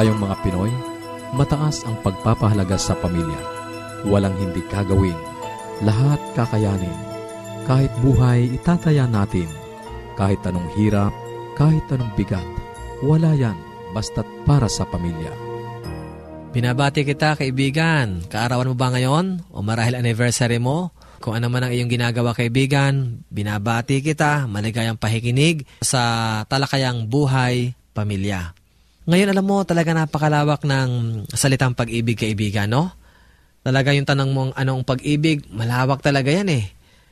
Tayong mga Pinoy, mataas ang pagpapahalaga sa pamilya. Walang hindi kagawin. Lahat kakayanin. Kahit buhay, itataya natin. Kahit anong hirap, kahit anong bigat, wala yan basta't para sa pamilya. Binabati kita, kaibigan. Kaarawan mo ba ngayon? O marahil anniversary mo? Kung ano man ang iyong ginagawa, kaibigan, binabati kita, maligayang pahikinig sa talakayang buhay, pamilya. Ngayon alam mo talaga napakalawak ng salitang pag-ibig kaibigan, no? Talaga yung tanong mong anong pag-ibig, malawak talaga yan eh.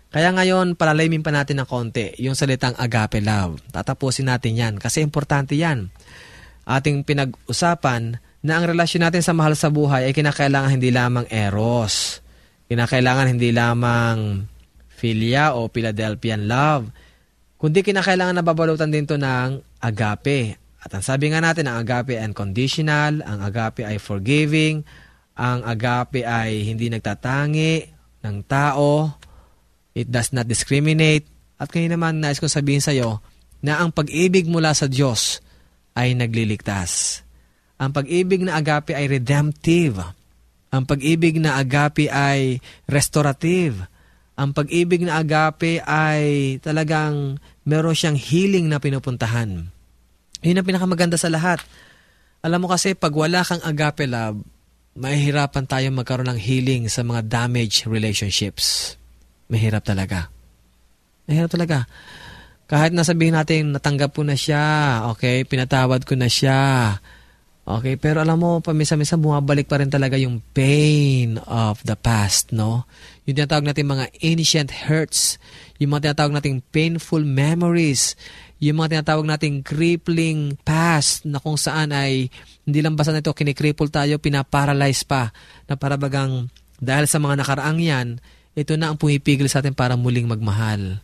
Kaya ngayon, palalimin pa natin ng konti yung salitang agape love. Tatapusin natin yan kasi importante yan. Ating pinag-usapan na ang relasyon natin sa mahal sa buhay ay kinakailangan hindi lamang eros. Kinakailangan hindi lamang philia o Philadelphian love. Kundi kinakailangan na babalutan din to ng agape at ang sabi nga natin, ang agape ay unconditional, ang agape ay forgiving, ang agape ay hindi nagtatangi ng tao, it does not discriminate. At kayo naman, nais kong sabihin sa iyo na ang pag-ibig mula sa Diyos ay nagliligtas. Ang pag-ibig na agape ay redemptive. Ang pag-ibig na agape ay restorative. Ang pag-ibig na agape ay talagang meron siyang healing na pinupuntahan. Yun ang pinakamaganda sa lahat. Alam mo kasi, pag wala kang agape love, mahihirapan tayo magkaroon ng healing sa mga damaged relationships. Mahirap talaga. Mahirap talaga. Kahit nasabihin natin, natanggap ko na siya, okay, pinatawad ko na siya, okay, pero alam mo, pamisa-misa bumabalik pa rin talaga yung pain of the past, no? Yung tinatawag natin mga ancient hurts, yung mga tinatawag natin painful memories, yung mga tinatawag nating crippling past na kung saan ay hindi lang basta nito kinikripple tayo, pinaparalyze pa na parabagang dahil sa mga nakaraang yan, ito na ang pumipigil sa atin para muling magmahal.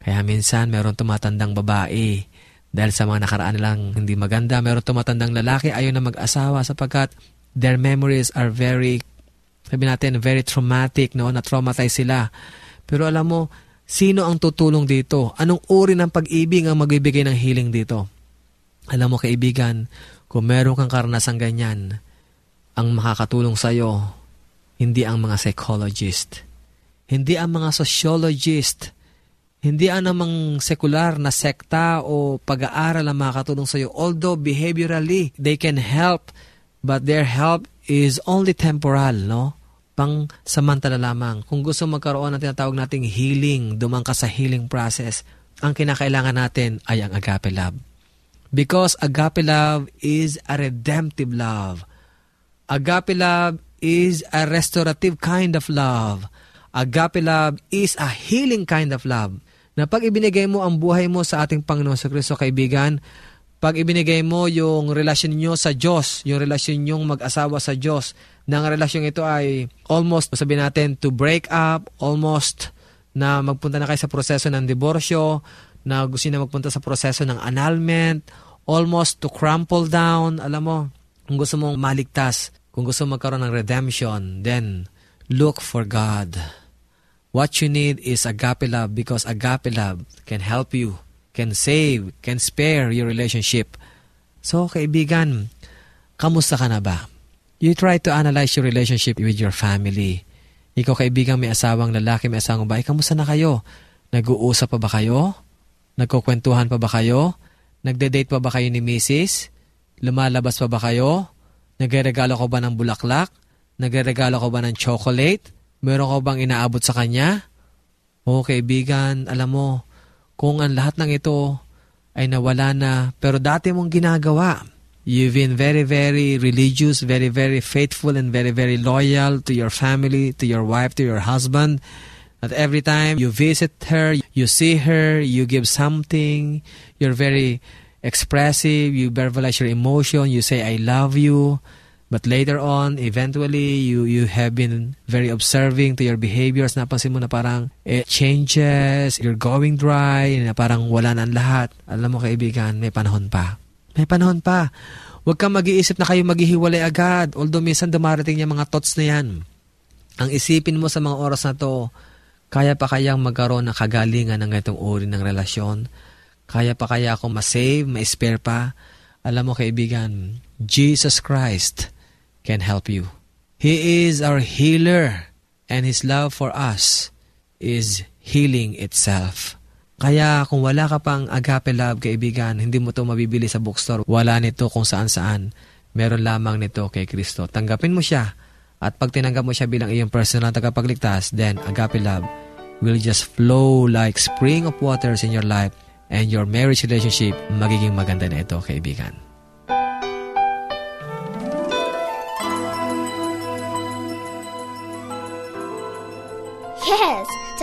Kaya minsan meron tumatandang babae dahil sa mga nakaraan lang hindi maganda, meron tumatandang lalaki ayaw na mag-asawa sapagkat their memories are very sabi natin, very traumatic, no? na-traumatize sila. Pero alam mo, Sino ang tutulong dito? Anong uri ng pag-ibig ang magbibigay ng healing dito? Alam mo kaibigan, kung meron kang karanasang ganyan, ang makakatulong sa'yo, hindi ang mga psychologist, hindi ang mga sociologist, hindi ang namang sekular na sekta o pag-aaral ang makakatulong sa iyo. Although behaviorally, they can help, but their help is only temporal, no? Pang samantala lamang. Kung gusto magkaroon ng tinatawag nating healing, dumang ka sa healing process, ang kinakailangan natin ay ang agape love. Because agape love is a redemptive love. Agape love is a restorative kind of love. Agape love is a healing kind of love na pag ibinigay mo ang buhay mo sa ating Panginoon sa Kristo, kaibigan, pag ibinigay mo yung relasyon nyo sa Diyos, yung relasyon nyong mag-asawa sa Diyos, na ang relasyon ito ay almost, sabi natin, to break up, almost na magpunta na kayo sa proseso ng diborsyo, na gusto na magpunta sa proseso ng annulment, almost to crumple down, alam mo, kung gusto mong maligtas, kung gusto mong magkaroon ng redemption, then look for God. What you need is agape love because agape love can help you, can save, can spare your relationship. So, kaibigan, kamusta ka na ba? You try to analyze your relationship with your family. Ikaw kaibigan may asawang lalaki, may asawang babae, kamusta na kayo? Nag-uusap pa ba kayo? Nagkukwentuhan pa ba kayo? Nagde-date pa ba kayo ni Mrs.? Lumalabas pa ba kayo? Nagre-regalo ko ba ng bulaklak? Nagre-regalo ko ba ng chocolate? Meron ka bang inaabot sa kanya? O kaibigan, alam mo, kung ang lahat ng ito ay nawala na, pero dati mong ginagawa, you've been very, very religious, very, very faithful, and very, very loyal to your family, to your wife, to your husband, that every time you visit her, you see her, you give something, you're very expressive, you verbalize your emotion, you say, I love you, But later on, eventually, you you have been very observing to your behaviors. Napansin mo na parang it changes, you're going dry, na parang wala na lahat. Alam mo kaibigan, may panahon pa. May panahon pa. Huwag kang mag-iisip na kayo maghihiwalay agad. Although minsan dumarating yung mga thoughts na yan. Ang isipin mo sa mga oras na to, kaya pa kayang magkaroon ng kagalingan ng itong uri ng relasyon? Kaya pa kaya ako masave, ma-spare pa? Alam mo kaibigan, Jesus Christ, can help you. He is our healer and His love for us is healing itself. Kaya kung wala ka pang agape love, kaibigan, hindi mo to mabibili sa bookstore. Wala nito kung saan-saan. Meron lamang nito kay Kristo. Tanggapin mo siya. At pag tinanggap mo siya bilang iyong personal tagapagligtas, then agape love will just flow like spring of waters in your life and your marriage relationship magiging maganda na ito, kaibigan.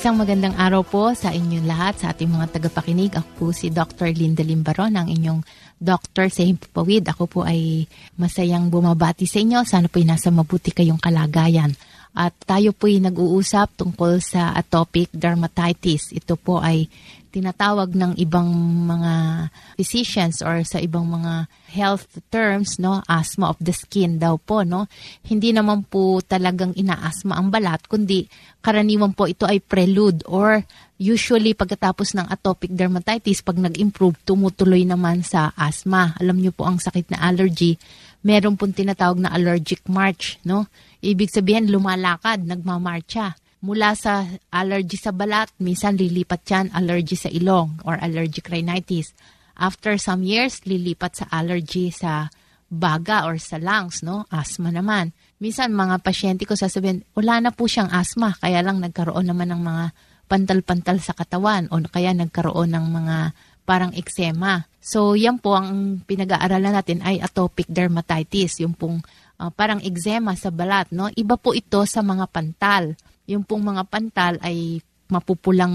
Isang magandang araw po sa inyong lahat, sa ating mga tagapakinig. Ako po si Dr. Linda Limbaron, ang inyong doctor sa Himpapawid. Ako po ay masayang bumabati sa inyo. Sana po ay nasa mabuti kayong kalagayan. At tayo po'y nag-uusap tungkol sa atopic dermatitis. Ito po ay tinatawag ng ibang mga physicians or sa ibang mga health terms, no, asthma of the skin daw po, no. Hindi naman po talagang inaasma ang balat, kundi karaniwan po ito ay prelude or usually pagkatapos ng atopic dermatitis, pag nag-improve, tumutuloy naman sa asthma. Alam niyo po ang sakit na allergy, meron pong tinatawag na allergic march, no. Ibig sabihin, lumalakad, nagmamarcha mula sa allergy sa balat, minsan lilipat yan allergy sa ilong or allergic rhinitis. After some years, lilipat sa allergy sa baga or sa lungs, no? Asthma naman. Minsan, mga pasyente ko sasabihin, wala na po siyang asthma, kaya lang nagkaroon naman ng mga pantal-pantal sa katawan o kaya nagkaroon ng mga parang eksema. So, yan po ang pinag-aaralan natin ay atopic dermatitis, yung pong uh, parang eczema sa balat, no? Iba po ito sa mga pantal. Yung pong mga pantal ay mapupulang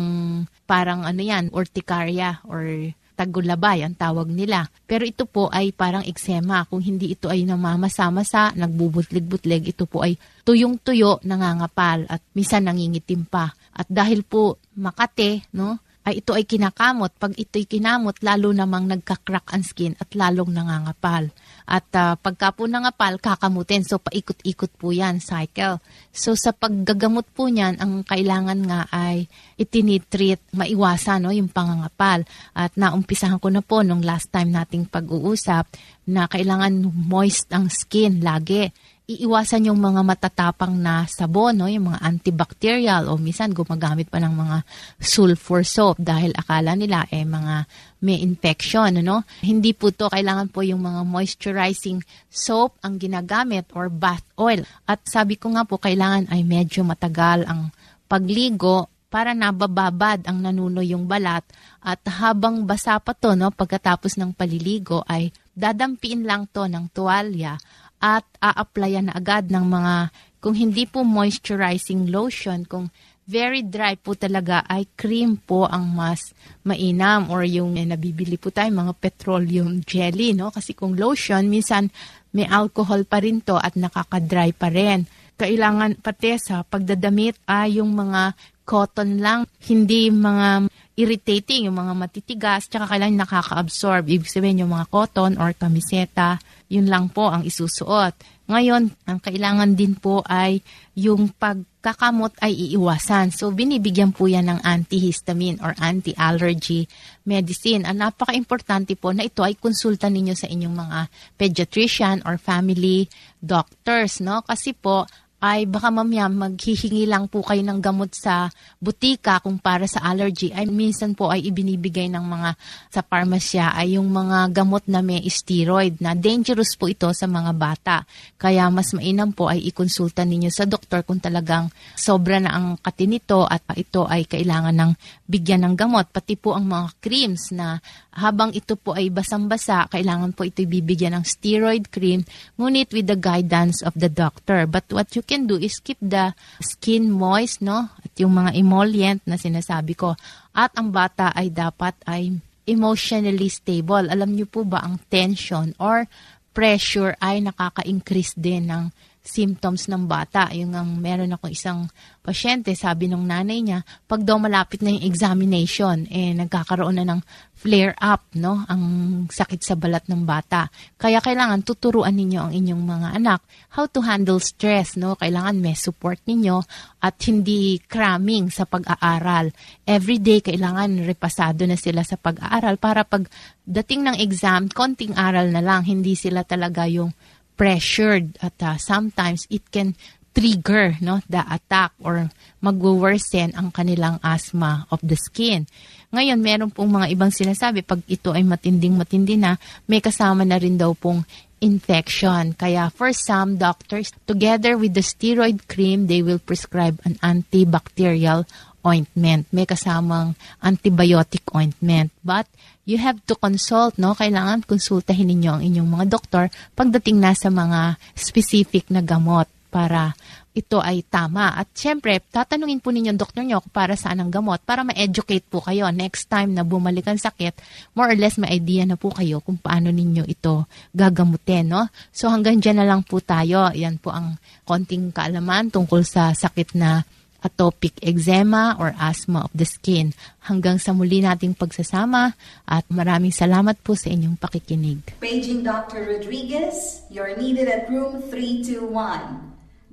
parang ano yan, urticaria or tagulabay ang tawag nila. Pero ito po ay parang eksema. Kung hindi ito ay namamasa-masa, nagbubutlig-butlig, ito po ay tuyong-tuyo, nangangapal at minsan nangingitim pa. At dahil po makate, no, ay ito ay kinakamot. Pag ito'y kinamot, lalo namang nagka-crack ang skin at lalong nangangapal. At uh, pagka po nangapal, kakamutin. So, paikot-ikot po yan, cycle. So, sa paggagamot po niyan, ang kailangan nga ay itinitreat, maiwasan no, yung pangangapal. At naumpisahan ko na po nung last time nating pag-uusap na kailangan moist ang skin lagi iiwasan yung mga matatapang na sabon, no? yung mga antibacterial o minsan gumagamit pa ng mga sulfur soap dahil akala nila eh mga may infection. Ano? Hindi po to kailangan po yung mga moisturizing soap ang ginagamit or bath oil. At sabi ko nga po kailangan ay medyo matagal ang pagligo para nabababad ang nanuno yung balat at habang basa pa to no pagkatapos ng paliligo ay dadampiin lang to ng tuwalya at a-applyan na agad ng mga, kung hindi po moisturizing lotion, kung very dry po talaga ay cream po ang mas mainam or yung eh, nabibili po tayo mga petroleum jelly no kasi kung lotion minsan may alcohol pa rin to at nakaka-dry pa rin kailangan pati sa pagdadamit ay yung mga cotton lang hindi mga irritating, yung mga matitigas, tsaka kailangan nakaka-absorb. Ibig sabihin yung mga cotton or kamiseta, yun lang po ang isusuot. Ngayon, ang kailangan din po ay yung pagkakamot ay iiwasan. So, binibigyan po yan ng antihistamine or anti-allergy medicine. Ang napaka-importante po na ito ay konsulta ninyo sa inyong mga pediatrician or family doctors, no? Kasi po, ay baka mamaya maghihingi lang po kayo ng gamot sa butika kung para sa allergy. Ay minsan po ay ibinibigay ng mga sa parmasya ay yung mga gamot na may steroid na dangerous po ito sa mga bata. Kaya mas mainam po ay ikonsulta ninyo sa doktor kung talagang sobra na ang kati nito at ito ay kailangan ng bigyan ng gamot. Pati po ang mga creams na habang ito po ay basang-basa, kailangan po ito bibigyan ng steroid cream, ngunit with the guidance of the doctor. But what you can do is keep the skin moist, no? At yung mga emollient na sinasabi ko. At ang bata ay dapat ay emotionally stable. Alam niyo po ba ang tension or pressure ay nakaka-increase din ng symptoms ng bata. Yung ang meron ako isang pasyente, sabi ng nanay niya, pag daw malapit na yung examination, eh nagkakaroon na ng flare up, no? Ang sakit sa balat ng bata. Kaya kailangan tuturuan ninyo ang inyong mga anak how to handle stress, no? Kailangan may support ninyo at hindi cramming sa pag-aaral. Every day kailangan repasado na sila sa pag-aaral para pag dating ng exam, konting aral na lang, hindi sila talaga yung pressured at uh, sometimes it can trigger no the attack or magwo-worsen ang kanilang asthma of the skin. Ngayon, meron pong mga ibang sinasabi pag ito ay matinding matindi na, may kasama na rin daw pong infection. Kaya for some doctors, together with the steroid cream, they will prescribe an antibacterial ointment. May kasamang antibiotic ointment. But you have to consult, no? Kailangan konsultahin ninyo ang inyong mga doktor pagdating na sa mga specific na gamot para ito ay tama. At syempre, tatanungin po ninyo ang doktor nyo para saan ang gamot para ma-educate po kayo. Next time na bumalik ang sakit, more or less may idea na po kayo kung paano ninyo ito gagamutin. No? So hanggang dyan na lang po tayo. Yan po ang konting kaalaman tungkol sa sakit na atopic eczema or asthma of the skin. Hanggang sa muli nating pagsasama at maraming salamat po sa inyong pakikinig. Paging Dr. Rodriguez, you're needed at room 321.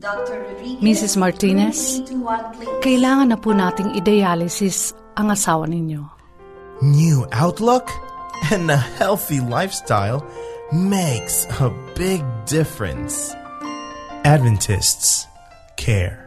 Dr. Rodriguez, Mrs. Martinez, room 321, please. kailangan na po nating i-dialysis ang asawa ninyo. New outlook and a healthy lifestyle makes a big difference. Adventists care.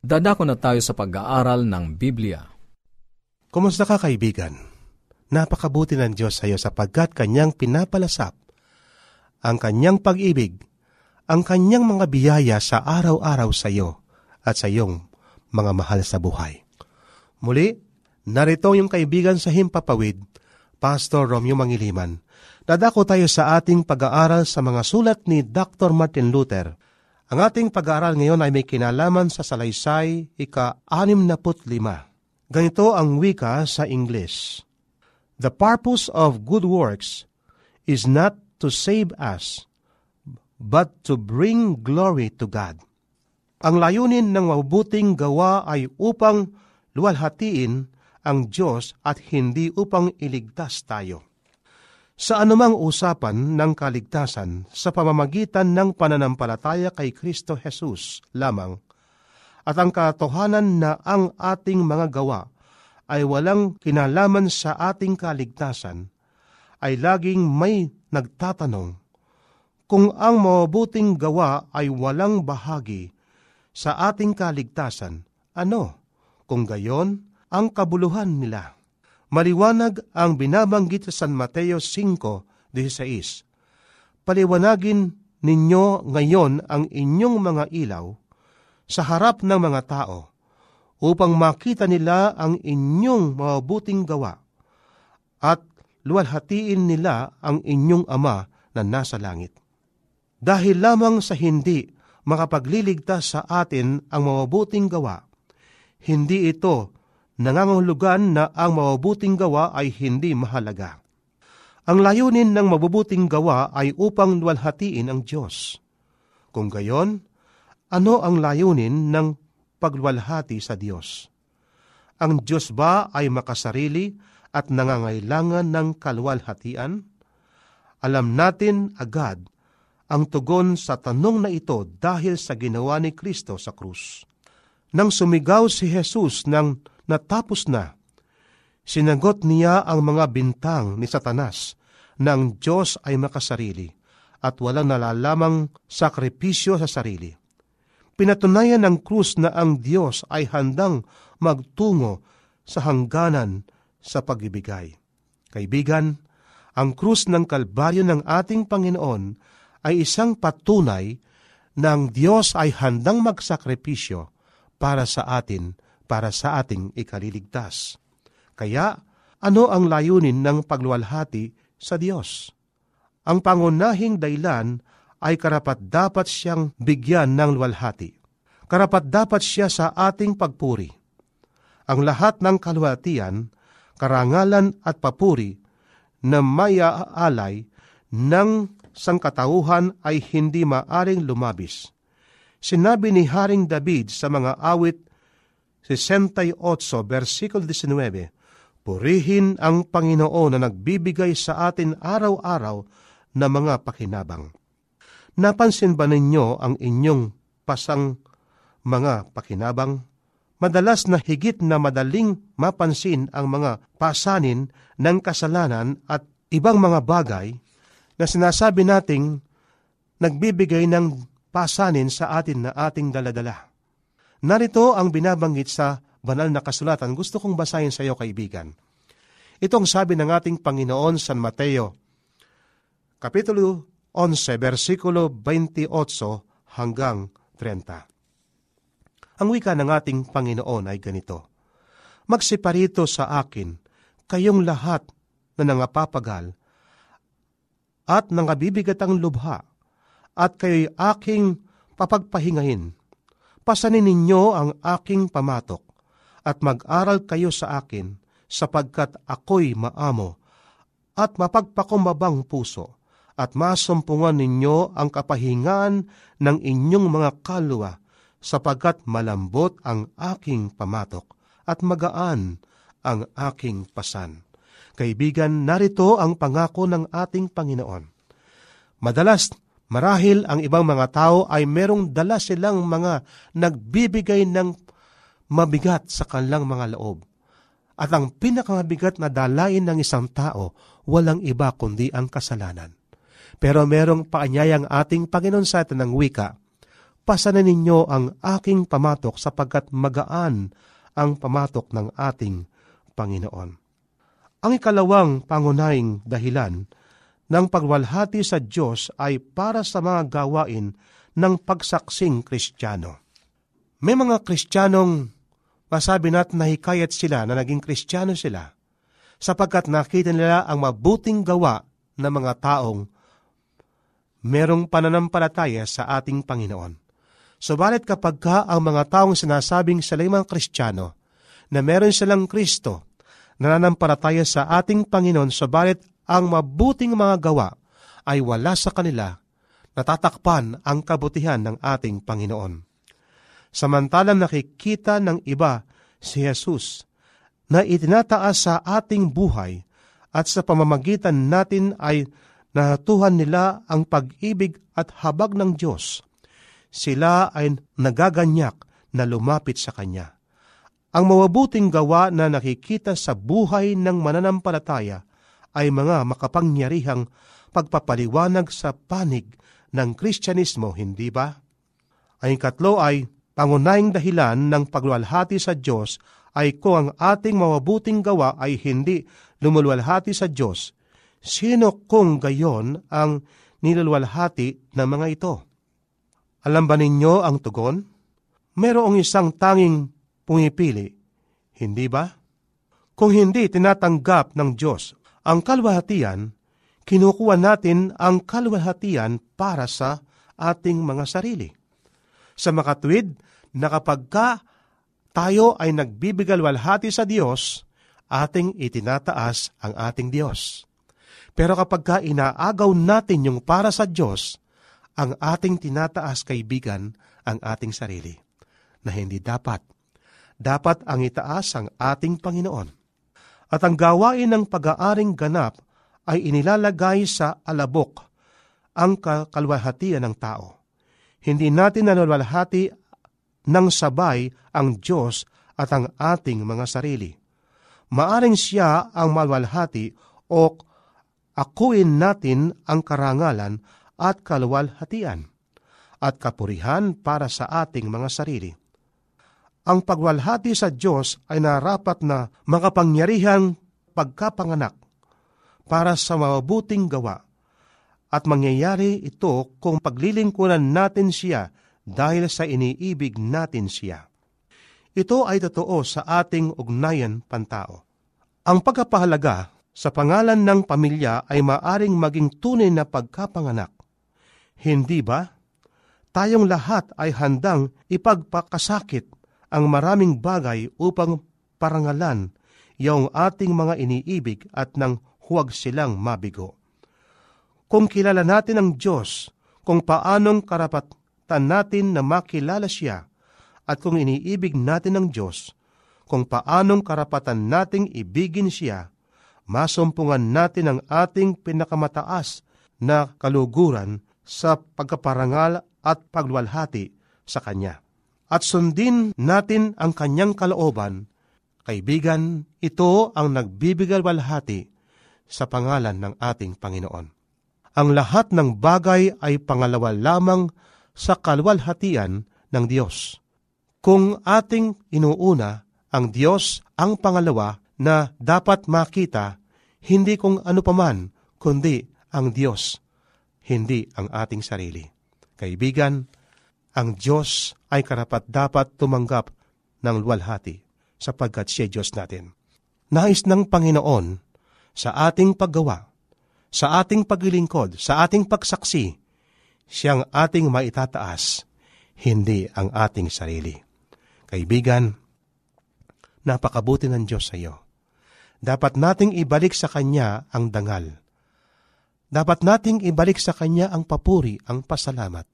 Dadako na tayo sa pag-aaral ng Biblia. Kumusta ka kaibigan? Napakabuti ng Diyos sa iyo sapagkat Kanyang pinapalasap ang Kanyang pag-ibig, ang Kanyang mga biyaya sa araw-araw sa iyo at sa iyong mga mahal sa buhay. Muli, narito yung kaibigan sa Himpapawid, Pastor Romeo Mangiliman. Dadako tayo sa ating pag-aaral sa mga sulat ni Dr. Martin Luther. Ang ating pag-aaral ngayon ay may kinalaman sa salaysay ika-65. Ganito ang wika sa English. The purpose of good works is not to save us, but to bring glory to God. Ang layunin ng mabubuting gawa ay upang luwalhatiin ang Diyos at hindi upang iligtas tayo. Sa anumang usapan ng kaligtasan sa pamamagitan ng pananampalataya kay Kristo Jesus lamang, at ang katotohanan na ang ating mga gawa ay walang kinalaman sa ating kaligtasan, ay laging may nagtatanong, kung ang mabuting gawa ay walang bahagi sa ating kaligtasan, ano kung gayon ang kabuluhan nila? Maliwanag ang binabanggit sa San Mateo 5.16. Paliwanagin ninyo ngayon ang inyong mga ilaw sa harap ng mga tao upang makita nila ang inyong mabuting gawa at luwalhatiin nila ang inyong ama na nasa langit. Dahil lamang sa hindi makapagliligtas sa atin ang mabuting gawa, hindi ito nangangahulugan na ang mabubuting gawa ay hindi mahalaga. Ang layunin ng mabubuting gawa ay upang luwalhatiin ang Diyos. Kung gayon, ano ang layunin ng pagluwalhati sa Diyos? Ang Diyos ba ay makasarili at nangangailangan ng kaluwalhatian? Alam natin agad ang tugon sa tanong na ito dahil sa ginawa ni Kristo sa krus. Nang sumigaw si Jesus ng natapos na. Sinagot niya ang mga bintang ni Satanas na ang Diyos ay makasarili at walang nalalamang sakripisyo sa sarili. Pinatunayan ng krus na ang Diyos ay handang magtungo sa hangganan sa pagibigay. Kaibigan, ang krus ng Kalbaryo ng ating Panginoon ay isang patunay na Diyos ay handang magsakripisyo para sa atin para sa ating ikaliligtas. Kaya, ano ang layunin ng pagluwalhati sa Diyos? Ang pangunahing daylan ay karapat dapat siyang bigyan ng luwalhati. Karapat dapat siya sa ating pagpuri. Ang lahat ng kaluwalhatian, karangalan at papuri na mayaalay ng sangkatauhan ay hindi maaring lumabis. Sinabi ni Haring David sa mga awit 68, versikulo 19, Purihin ang Panginoon na nagbibigay sa atin araw-araw na mga pakinabang. Napansin ba ninyo ang inyong pasang mga pakinabang? Madalas na higit na madaling mapansin ang mga pasanin ng kasalanan at ibang mga bagay na sinasabi nating nagbibigay ng pasanin sa atin na ating daladala. Narito ang binabanggit sa banal na kasulatan. Gusto kong basahin sa iyo, kaibigan. Itong sabi ng ating Panginoon San Mateo, Kapitulo 11, versikulo 28 hanggang 30. Ang wika ng ating Panginoon ay ganito, Magsiparito sa akin, kayong lahat na nangapapagal at nangabibigat ang lubha, at kayo'y aking papagpahingahin. Pasanin ninyo ang aking pamatok, at mag-aral kayo sa akin, sapagkat ako'y maamo, at mapagpakumbabang puso, at masumpungan ninyo ang kapahingan ng inyong mga kalwa, sapagkat malambot ang aking pamatok, at magaan ang aking pasan. Kaibigan, narito ang pangako ng ating Panginoon. Madalas, marahil ang ibang mga tao ay merong dala silang mga nagbibigay ng mabigat sa kanilang mga loob. At ang pinakamabigat na dalain ng isang tao, walang iba kundi ang kasalanan. Pero merong paanyayang ating Panginoon sa atin ng wika, pasanan ninyo ang aking pamatok sapagkat magaan ang pamatok ng ating Panginoon. Ang ikalawang pangunahing dahilan ng pagwalhati sa Diyos ay para sa mga gawain ng pagsaksing Kristiyano. May mga Kristiyanong masabi natin na hikayat sila na naging Kristiyano sila sapagkat nakita nila ang mabuting gawa ng mga taong merong pananampalataya sa ating Panginoon. Subalit kapag ka ang mga taong sinasabing sila mga Kristiyano na meron silang Kristo nananampalataya sa ating Panginoon, sabalit ang mabuting mga gawa ay wala sa kanila, natatakpan ang kabutihan ng ating Panginoon. Samantalang nakikita ng iba si Jesus na itinataas sa ating buhay at sa pamamagitan natin ay natuhan nila ang pag-ibig at habag ng Diyos. Sila ay nagaganyak na lumapit sa Kanya. Ang mawabuting gawa na nakikita sa buhay ng mananampalataya ay mga makapangyarihang pagpapaliwanag sa panig ng Kristyanismo, hindi ba? Ang katlo ay pangunahing dahilan ng pagluwalhati sa Diyos ay kung ang ating mawabuting gawa ay hindi lumulwalhati sa Diyos, sino kung gayon ang nilulwalhati ng mga ito? Alam ba ninyo ang tugon? Merong isang tanging pumipili. Hindi ba? Kung hindi tinatanggap ng Diyos ang kalwahatian, kinukuha natin ang kalwahatian para sa ating mga sarili. Sa makatwid, na kapag ka tayo ay nagbibigalwalhati sa Diyos, ating itinataas ang ating Diyos. Pero kapag ka inaagaw natin yung para sa Diyos, ang ating tinataas kaibigan ang ating sarili, na hindi dapat dapat ang itaas ang ating Panginoon. At ang gawain ng pag-aaring ganap ay inilalagay sa alabok ang kalwalhatian ng tao. Hindi natin nalwalhati ng sabay ang Diyos at ang ating mga sarili. Maaring siya ang malwalhati o akuin natin ang karangalan at kalwalhatian at kapurihan para sa ating mga sarili ang pagwalhati sa Diyos ay narapat na makapangyarihang pagkapanganak para sa mabuting gawa at mangyayari ito kung paglilingkuran natin siya dahil sa iniibig natin siya. Ito ay totoo sa ating ugnayan pantao. Ang pagkapahalaga sa pangalan ng pamilya ay maaring maging tunay na pagkapanganak. Hindi ba? Tayong lahat ay handang ipagpakasakit ang maraming bagay upang parangalan yung ating mga iniibig at nang huwag silang mabigo. Kung kilala natin ang Diyos, kung paanong karapat masasaktan natin na makilala siya at kung iniibig natin ng Diyos, kung paanong karapatan nating ibigin siya, masumpungan natin ang ating pinakamataas na kaluguran sa pagkaparangal at pagluwalhati sa Kanya. At sundin natin ang Kanyang kalooban, kaibigan, ito ang nagbibigay walhati sa pangalan ng ating Panginoon. Ang lahat ng bagay ay pangalawa lamang sa kalwalhatian ng Diyos. Kung ating inuuna ang Diyos ang pangalawa na dapat makita, hindi kung ano paman, kundi ang Diyos, hindi ang ating sarili. Kaibigan, ang Diyos ay karapat dapat tumanggap ng luwalhati sapagkat siya Diyos natin. Nais ng Panginoon sa ating paggawa, sa ating paglilingkod, sa ating pagsaksi, siyang ating maitataas, hindi ang ating sarili. Kaibigan, napakabuti ng Diyos sa iyo. Dapat nating ibalik sa Kanya ang dangal. Dapat nating ibalik sa Kanya ang papuri, ang pasalamat,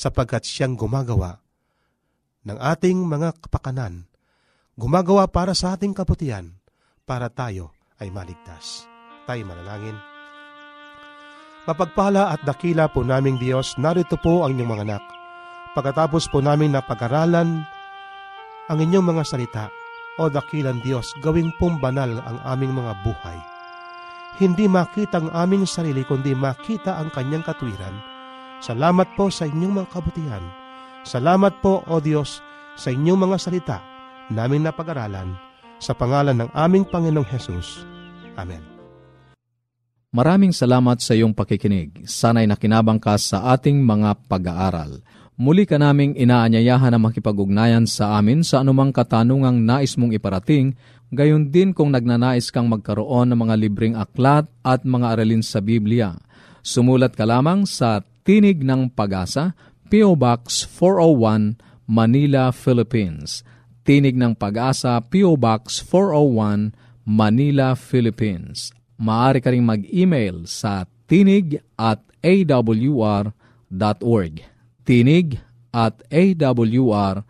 sapagkat siyang gumagawa ng ating mga kapakanan, gumagawa para sa ating kaputihan, para tayo ay maligtas. Tayo manalangin. Mapagpala at dakila po naming Diyos, narito po ang inyong mga anak. Pagkatapos po namin napag-aralan ang inyong mga salita, o dakilan Diyos, gawing pong banal ang aming mga buhay. Hindi makita ang aming sarili, kundi makita ang kanyang katwiran. Salamat po sa inyong mga kabutihan. Salamat po, O Diyos, sa inyong mga salita naming napag-aralan sa pangalan ng aming Panginoong Hesus. Amen. Maraming salamat sa iyong pakikinig. Sana'y nakinabang ka sa ating mga pag-aaral. Muli ka naming inaanyayahan na makipag-ugnayan sa amin sa anumang katanungang nais mong iparating, gayon din kung nagnanais kang magkaroon ng mga libreng aklat at mga aralin sa Biblia. Sumulat ka lamang sa Tinig ng Pag-asa, P.O. Box 401, Manila, Philippines. Tinig ng Pag-asa, P.O. Box 401, Manila, Philippines. Maaari ka rin mag-email sa tinig at awr.org tinig at awr.org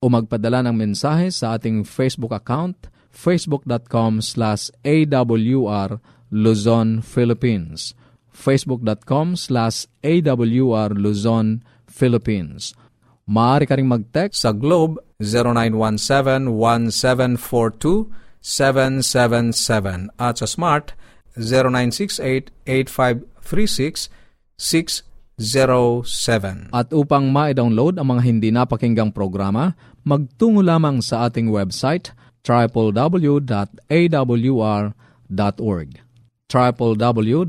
o magpadala ng mensahe sa ating Facebook account facebook.com slash awr Luzon, Philippines facebook.com slash awr Luzon, Philippines Maaari ka rin mag-text sa Globe 0917-1742-777 at sa Smart 0968-8536-6 0917. At upang ma-download ang mga hindi napakinggang programa, magtungo lamang sa ating website www.awr.org www.awr.org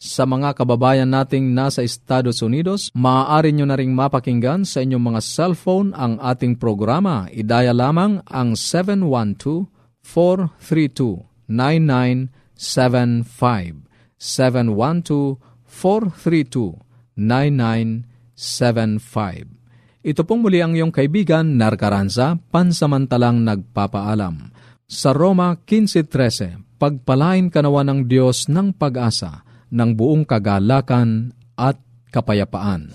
Sa mga kababayan nating nasa Estados Unidos, maaari nyo na ring mapakinggan sa inyong mga cellphone ang ating programa. Idaya lamang ang 712 432 9975 0917-432-9975. Ito pong muli ang iyong kaibigan, Narcaranza, pansamantalang nagpapaalam. Sa Roma 15.13, pagpalain kanawa ng Diyos ng pag-asa, ng buong kagalakan at kapayapaan.